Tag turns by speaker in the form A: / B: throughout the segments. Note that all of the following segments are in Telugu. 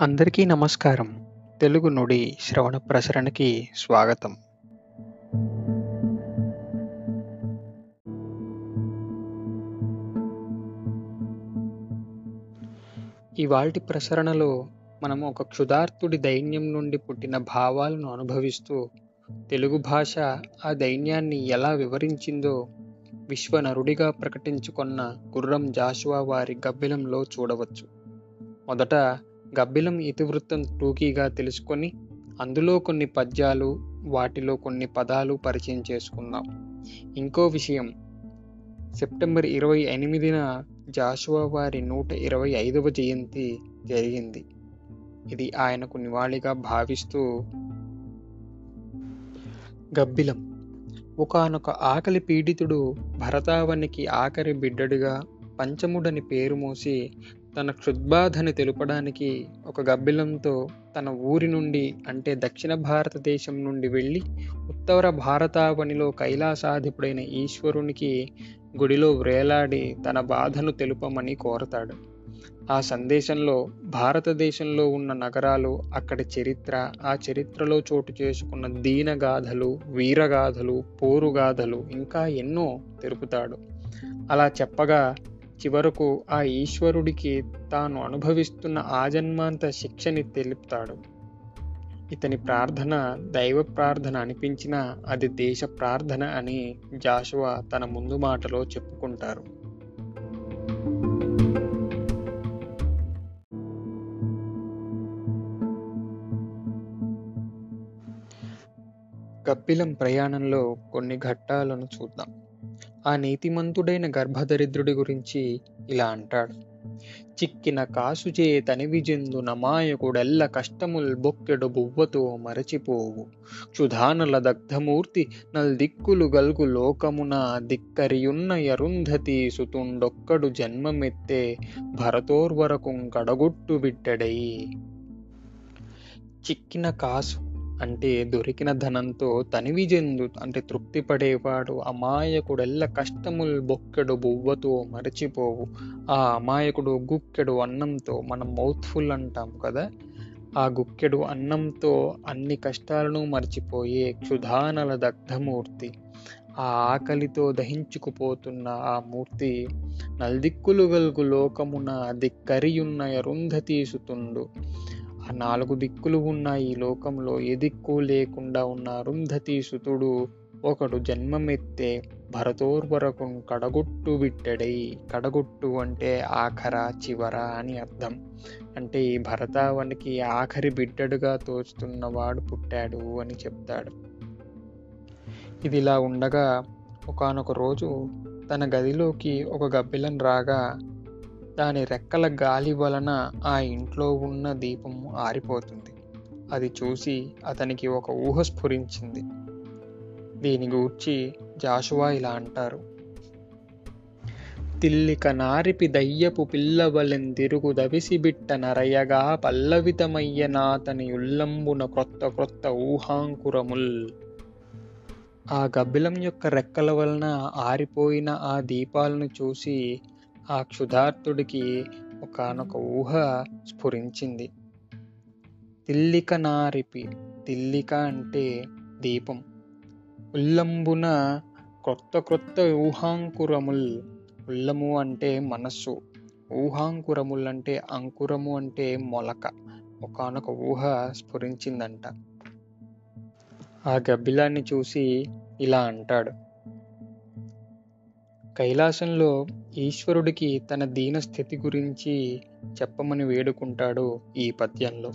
A: అందరికీ నమస్కారం. తెలుగు నుడి శ్రవణ ప్రసరణకి స్వాగతం. ఇవాల్టి ప్రసరణలో మనం ఒక క్షుధార్తుడి దైన్యం నుండి పుట్టిన భావాలను అనుభవిస్తూ తెలుగు భాష ఆ దైన్యాన్ని ఎలా వివరించిందో విశ్వనరుడిగా ప్రకటించుకున్న గుర్రం జాషువా వారి గబ్బిలంలో చూడవచ్చు. మొదట గబ్బిలం ఇతివృత్తం టూకీగా తెలుసుకొని అందులో కొన్ని పద్యాలు వాటిలో కొన్ని పదాలు పరిచయం చేసుకుందాం. ఇంకో విషయం. సెప్టెంబర్ ఇరవై ఎనిమిదిన జాషువా వారి నూట ఇరవై ఐదవ జయంతి జరిగింది. ఇది ఆయనకు నివాళిగా భావిస్తూ గబ్బిలం ఒకానొక ఆకలి పీడితుడు భరతావనికి ఆఖరి బిడ్డడిగా పంచముడని పేరు మోసి తన క్షుద్బాధని తెలుపడానికి ఒక గబ్బిలంతో తన ఊరి నుండి అంటే దక్షిణ భారతదేశం నుండి వెళ్ళి ఉత్తర భారతావనిలో కైలాసాధిపుడైన ఈశ్వరునికి గుడిలో వ్రేలాడి తన బాధను తెలుపమని కోరతాడు. ఆ సందేశంలో భారతదేశంలో ఉన్న నగరాలు అక్కడి చరిత్ర ఆ చరిత్రలో చోటు చేసుకున్న దీనగాథలు వీరగాథలు పోరుగాథలు ఇంకా ఎన్నో తెలుపుతాడు. అలా చెప్పగా చివరకు ఆ ఈశ్వరుడికి తాను అనుభవిస్తున్న ఆజన్మాంత శిక్షని తెలుపుతాడు. ఇతని ప్రార్థన దైవ ప్రార్థన అనిపించినా అది దేశ ప్రార్థన అని జాషువా తన ముందు మాటలో చెప్పుకుంటారు. కప్పిలం ప్రయాణంలో కొన్ని ఘట్టాలను చూద్దాం. ఆ నీతిమంతుడైన గర్భదరిద్రుడి గురించి ఇలా అంటాడు. చిక్కిన కాసుచే తనివిజెందు నమాయకుడెల్ల కష్టముల్ బొక్కెడు బువ్వతో మరచిపోవు. క్షుధానల దగ్ధమూర్తి నల్దిక్కులు గల్గు లోకమున దిక్కరియున్న యరుంధతి సుతుండొక్కడు జన్మమెత్తే భరతోర్వరకుం కడగొట్టు బిట్టడై చిక్కిన కాసు అంటే దొరికిన ధనంతో తనివి చెందు అంటే తృప్తి పడేవాడు అమాయకుడెల్ల కష్టముల్ బొక్కెడు బువ్వతో మరచిపోవు. ఆ అమాయకుడు గుక్కెడు అన్నంతో మనం మౌత్ఫుల్ అంటాం కదా. ఆ గుక్కెడు అన్నంతో అన్ని కష్టాలను మర్చిపోయే క్షుధానల దగ్ధమూర్తి. ఆ ఆకలితో దహించుకుపోతున్న ఆ మూర్తి నల్దిక్కులు గల్గు లోకమున దిక్కరియున్న అరుంధతీసుతుండు ఆ నాలుగు దిక్కులు ఉన్న ఈ లోకంలో ఏ దిక్కు లేకుండా ఉన్న అరుంధతి సుతుడు ఒకడు జన్మమెత్తే భరతోర్వరకం కడగొట్టు బిట్టడై. కడగొట్టు అంటే ఆఖర చివర అని అర్థం. అంటే ఈ భరతావనికి ఆఖరి బిడ్డడుగా తోచుతున్నవాడు పుట్టాడు అని చెప్తాడు. ఇది ఇలా ఉండగా ఒకనొక రోజు తన గదిలోకి ఒక గబ్బిలం రాగా దాని రెక్కల గాలి వలన ఆ ఇంట్లో ఉన్న దీపం ఆరిపోతుంది. అది చూసి అతనికి ఒక ఊహ స్ఫురించింది. దీని గూర్చి జాషువా ఇలా అంటారు. తిల్లిక నారిపి దయ్యపు పిల్లవలెందిరుగు దవిసిబిట్ట నరయగా పల్లవితమయ్య నాతని ఉల్లంబున క్రొత్త క్రొత్త ఊహాంకురముల్. ఆ గబ్బిలం యొక్క రెక్కల వలన ఆరిపోయిన ఆ దీపాలను చూసి ఆ క్షుధార్తుడికి ఒకనొక ఊహ స్ఫురించింది. తిల్లిక నారిపి తిల్లిక అంటే దీపం. ఉల్లంబున క్రొత్త క్రొత్త ఊహాంకురముల్ ఉల్లము అంటే మనస్సు. ఊహాంకురముల్ అంటే అంకురము అంటే మొలక. ఒకనొక ఊహ స్ఫురించిందంట. ఆ గబ్బిలాన్ని చూసి ఇలా అంటాడు. కైలాసంలో ఈశ్వరుడికి తన దీన స్థితి గురించి చెప్పమని వేడుకుంటాడు ఈ పద్యంలో.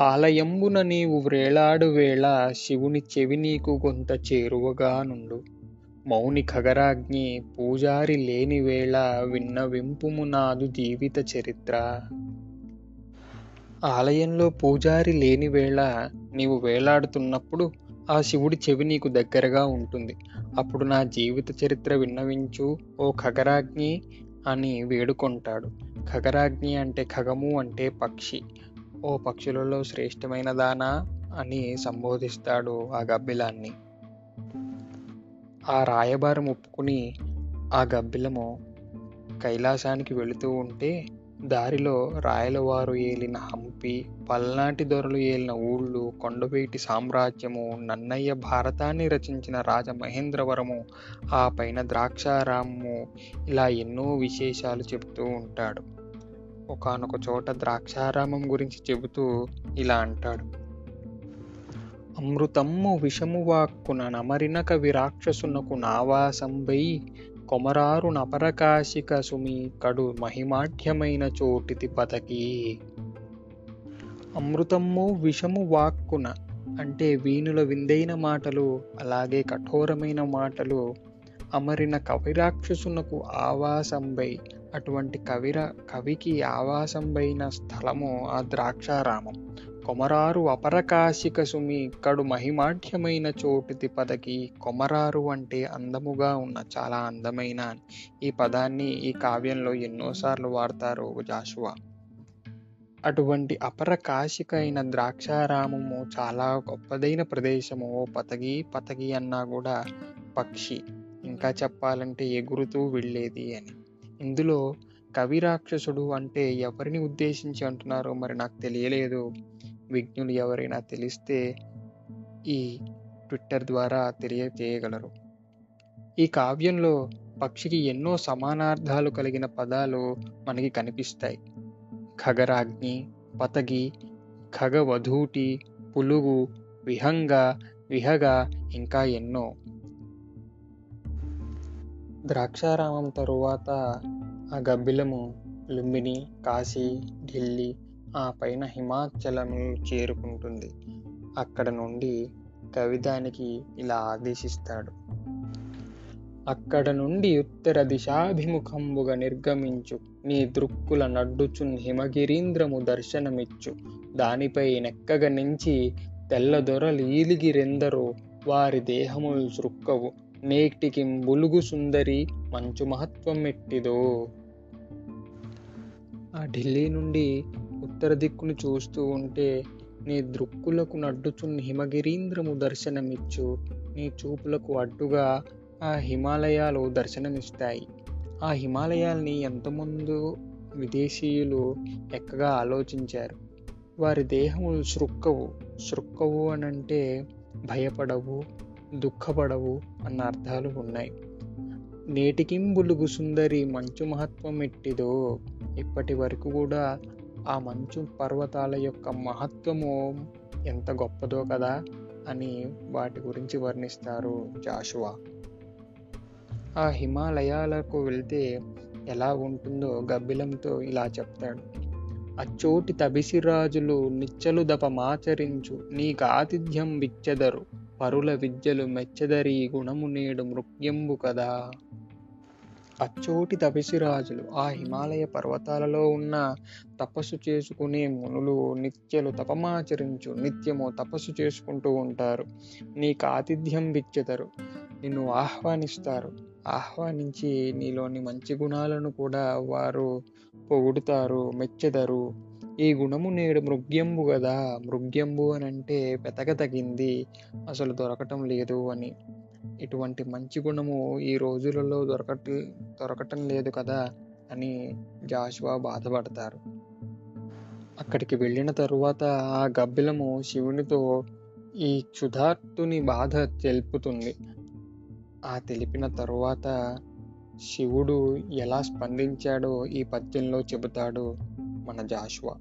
A: ఆలయంబున నీవు వ్రేలాడు వేళ శివుని చెవి నీకు కొంత చేరువగా నుండు. మౌని ఖగరాగ్ని పూజారి లేని వేళ విన్న వింపుము నాదు జీవిత చరిత్ర. ఆలయంలో పూజారి లేని వేళ నీవు వేలాడుతున్నప్పుడు ఆ శివుడి చెవి నీకు దగ్గరగా ఉంటుంది. అప్పుడు నా జీవిత చరిత్ర విన్నవించు ఓ ఖగరాజ్ఞి అని వేడుకుంటాడు. ఖగరాగ్ని అంటే ఖగము అంటే పక్షి. ఓ పక్షులలో శ్రేష్టమైన దానా అని సంబోధిస్తాడు ఆ గబ్బిలాన్ని. ఆ రాయబారం ఒప్పుకుని ఆ గబ్బిలము కైలాసానికి వెళుతూ ఉంటే దారిలో రాయలవారు ఏలిన హంపి పల్నాటి దొరలు ఏలిన ఊళ్ళు కొండపేటి సామ్రాజ్యము నన్నయ్య భారతాన్ని రచించిన రాజమహేంద్రవరము ఆ పైన ద్రాక్షారామము ఇలా ఎన్నో విశేషాలు చెబుతూ ఉంటాడు. ఒకానొక చోట ద్రాక్షారామం గురించి చెబుతూ ఇలా అంటాడు. అమృతమ్ము విషము వాక్కున నమరిన కవి రాక్షసునకు నావాసంబై కొమరారు నపరకాశిక సుమి కడు మహిమాఢ్యమైన చోటితి పతకి అమృతమ్ము విషము వాక్కున అంటే వీణుల విందైన మాటలు అలాగే కఠోరమైన మాటలు అమరిన కవిరాక్షసునకు ఆవాసంబై అటువంటి కవిర కవికి ఆవాసంబైన స్థలము ఆ ద్రాక్షారామం. కొమరారు అపరకాశిక సుమి ఇక్కడు మహిమాఢ్యమైన చోటుది పదకి కొమరారు అంటే అందముగా ఉన్న చాలా అందమైన ఈ పదాన్ని ఈ కావ్యంలో ఎన్నోసార్లు వాడతారు జాషువా. అటువంటి అపరకాశిక అయిన ద్రాక్షారామము చాలా గొప్పదైన ప్రదేశము. పతగి పతగి అన్నా కూడా పక్షి. ఇంకా చెప్పాలంటే ఎగురుతూ వెళ్ళేది అని. ఇందులో కవి రాక్షసుడు అంటే ఎవరిని ఉద్దేశించి అంటున్నారో మరి నాకు తెలియలేదు. విజ్ఞులు ఎవరైనా తెలిస్తే ఈ ట్విట్టర్ ద్వారా తెలియజేయగలరు ఈ కావ్యంలో పక్షికి ఎన్నో సమానార్థాలు కలిగిన పదాలు మనకి కనిపిస్తాయి. ఖగరాగ్ని పతగి ఖగవధూటి పులుగు విహంగ విహగ ఇంకా ఎన్నో. ద్రాక్షారామం తరువాత ఆ గబ్బిలము లుంబిని కాశీ ఢిల్లీ ఆ పైన హిమాచలము చేరుకుంటుంది. అక్కడ నుండి కవిదానికి ఇలా ఆదేశిస్తాడు. అక్కడ నుండి ఉత్తర దిశాభిముఖంబుగా నిర్గమించు. నీ దృక్కుల నడ్డుచున్ హిమగిరీంద్రము దర్శనమిచ్చు. దానిపై నెక్కగ నుంచి తెల్లదొరలీలిగిరెందరో వారి దేహములు సృక్కవు నేటికి బులుగు సుందరి మంచు మహత్వం ఎట్టిదో. ఆ ఢిల్లీ నుండి ఉత్తర దిక్కును చూస్తూ ఉంటే నీ దృక్కులకు నడ్డుచున్న హిమగిరీంద్రము దర్శనమిచ్చు. నీ చూపులకు అడ్డుగా ఆ హిమాలయాలు దర్శనమిస్తాయి. ఆ హిమాలయాల్ని ఎంతమంది విదేశీయులు ఎక్కగా ఆలోచించారు? వారి దేహములు శృక్కవు. శృక్కవు అనంటే భయపడవు దుఃఖపడవు అన్న అర్థాలు ఉన్నాయి. నేటికింబులుగు సుందరి మంచు మహత్వం ఎట్టిదో ఇప్పటి వరకు కూడా ఆ మంచు పర్వతాల యొక్క మహత్వము ఎంత గొప్పదో కదా అని వాటి గురించి వర్ణిస్తారు జాషువా. ఆ హిమాలయాలకు వెళ్తే ఎలా ఉంటుందో గబ్బిలంతో ఇలా చెప్తాడు. అచ్చోటి తబిసిరాజులు నిచ్చలు దపమాచరించు నీకు ఆతిథ్యం విచ్చెదరు పరుల విద్యలు మెచ్చెదరి గుణము నేడు మృగ్యంబు కదా. అచ్చోటి తపసిరాజులు ఆ హిమాలయ పర్వతాలలో ఉన్న తపస్సు చేసుకునే మునులు నిత్యలు తపమాచరించు నిత్యము తపస్సు చేసుకుంటూ ఉంటారు. నీకు ఆతిథ్యం విచ్చెదరు నిన్ను ఆహ్వానిస్తారు. ఆహ్వానించి నీలోని మంచి గుణాలను కూడా వారు పొగుడుతారు మెచ్చెదరు. ఈ గుణము నేడు మృగ్యంబు కదా మృగ్యంబు అని అంటే వెతకతగింది అసలు దొరకటం లేదు అని. ఇటువంటి మంచి గుణము ఈ రోజులలో దొరకట దొరకటం లేదు కదా అని జాషువా బాధపడతారు. అక్కడికి వెళ్ళిన తరువాత ఆ గబ్బిలము శివునితో ఈ క్షుధార్తుని బాధ తెలుపుతుంది. ఆ తెలిపిన తరువాత శివుడు ఎలా స్పందించాడో ఈ పద్యంలో చెబుతాడు మన జాషువా.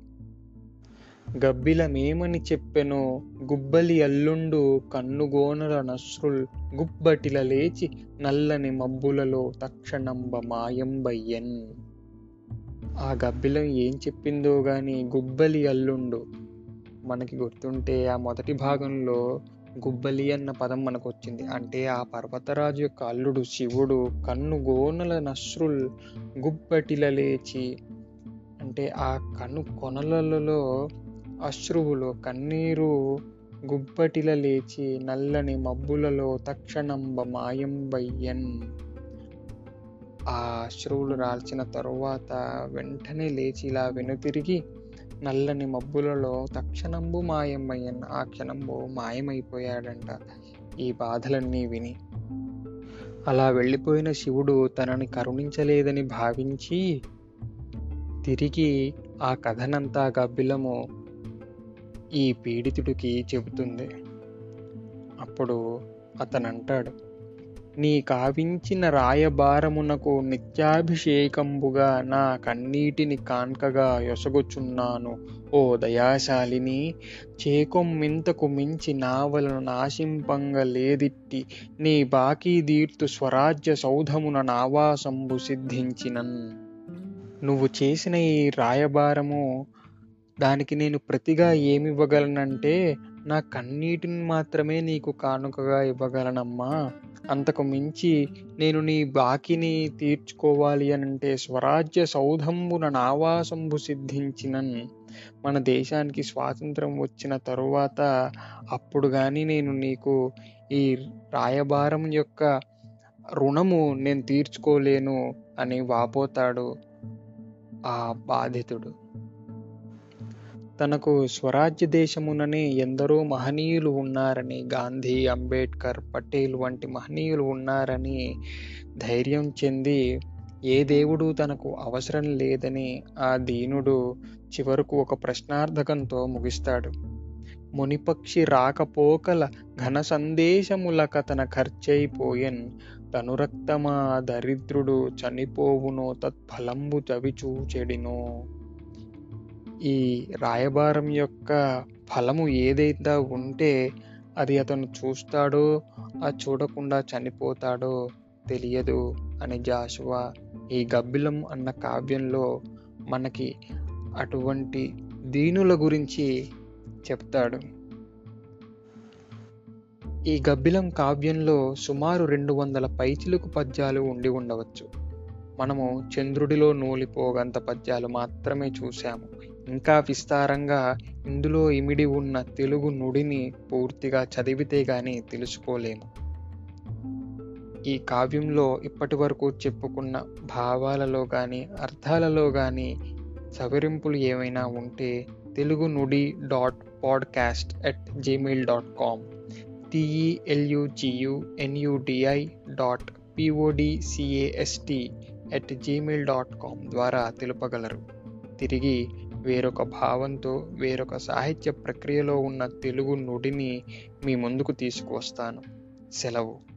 A: గబ్బిలమేమని చెప్పెనో గుబ్బలి అల్లుండు కన్నుగోనల నశ్రుల్ గుబ్బటిల లేచి నల్లని మబ్బులలో తక్షణంబ మాయంబయ్యన్. ఆ గబ్బిలం ఏం చెప్పిందో గాని గుబ్బలి అల్లుండు. మనకి గుర్తుంటే ఆ మొదటి భాగంలో గుబ్బలి అన్న పదం మనకు వచ్చింది అంటే ఆ పర్వతరాజు యొక్క అల్లుడు శివుడు కన్ను గోనల నశ్రుల్ గుబ్బటిల లేచి అంటే ఆ కన్ను కొనలలో అశ్రువులు కన్నీరు గుబ్బటిల లేచి నల్లని మబ్బులలో తక్షణంబ మాయంబయ్యన్. ఆ అశ్రువులు రాల్చిన తరువాత వెంటనే లేచి ఇలా వెనుతిరిగి నల్లని మబ్బులలో తక్షణంబు మాయమయ్యన్ ఆ క్షణంబు మాయమైపోయాడంట ఈ బాధలన్నీ విని. అలా వెళ్ళిపోయిన శివుడు తనని కరుణించలేదని భావించి తిరిగి ఆ కథనంతా గబ్బిలము ఈ పీడితుడికి చెబుతుంది. అప్పుడు అతనంటాడు నీ కావించిన రాయబారమునకు నిత్యాభిషేకంబుగా నా కన్నీటిని కాన్కగా యొసగుచున్నాను. ఓ దయాశాలిని చేకొమ్మింతకు మించి నావలను నాశింపంగ లేదిట్టి నీ బాకీ దీర్తు స్వరాజ్య సౌధమున నావాసంబు సిద్ధించినన్. నువ్వు చేసిన ఈ రాయబారము దానికి నేను ప్రతిగా ఏమివ్వగలనంటే నా కన్నీటిని మాత్రమే నీకు కానుకగా ఇవ్వగలనమ్మా. అంతకు మించి నేను నీ బాకిని తీర్చుకోవాలి అనంటే స్వరాజ్య సౌధంబున నావాసంబు సిద్ధించినన్. మన దేశానికి స్వాతంత్రం వచ్చిన తరువాత అప్పుడు కానీ నేను నీకు ఈ రాయబారం యొక్క రుణము నేను తీర్చుకోలేను అని వాపోతాడు ఆ బాధితుడు. తనకు స్వరాజ్య దేశముననే ఎందరో మహనీయులు ఉన్నారని గాంధీ అంబేద్కర్ పటేల్ వంటి మహనీయులు ఉన్నారని ధైర్యం చెంది ఏ దేవుడు తనకు అవసరం లేదని ఆ దీనుడు చివరకు ఒక ప్రశ్నార్థకంతో ముగిస్తాడు. మునిపక్షి రాకపోకల ఘన సందేశములక తన ఖర్చయిపోయెన్ తనురక్తమా దరిద్రుడు చనిపోవునో తత్ఫలంబు చవిచూచెడినో ఈ రాయబారం యొక్క ఫలము ఏదైతే ఉంటే అది అతను చూస్తాడో ఆ చూడకుండా చనిపోతాడో తెలియదు అని జాషువా ఈ గబ్బిలం అన్న కావ్యంలో మనకి అటువంటి దీనుల గురించి చెప్తాడు. ఈ గబ్బిలం కావ్యంలో సుమారు రెండు వందల పైచిలుకు పద్యాలు ఉండి ఉండవచ్చు. మనము చంద్రుడిలో నూలిపోగంత పద్యాలు మాత్రమే చూశాము. ఇంకా విస్తారంగా ఇందులో ఇమిడి ఉన్న తెలుగు నుడిని పూర్తిగా చదివితే గాని తెలుసుకోలేము. ఈ కావ్యంలో ఇప్పటి వరకు చెప్పుకున్న భావాలలో కానీ అర్థాలలో కానీ సవరింపులు ఏమైనా ఉంటే Telugu నుడి dot podcast at Gmail dot com. టిఈఎల్యుజియుఎన్యుడిఐ dot పిఓడిసిఏఎస్టి at Gmail dot com ద్వారా తెలుపగలరు. తిరిగి వేరొక భావంతో వేరొక సాహిత్య ప్రక్రియలో ఉన్న తెలుగు నుడిని మీ ముందుకు తీసుకువస్తాను. సెలవు.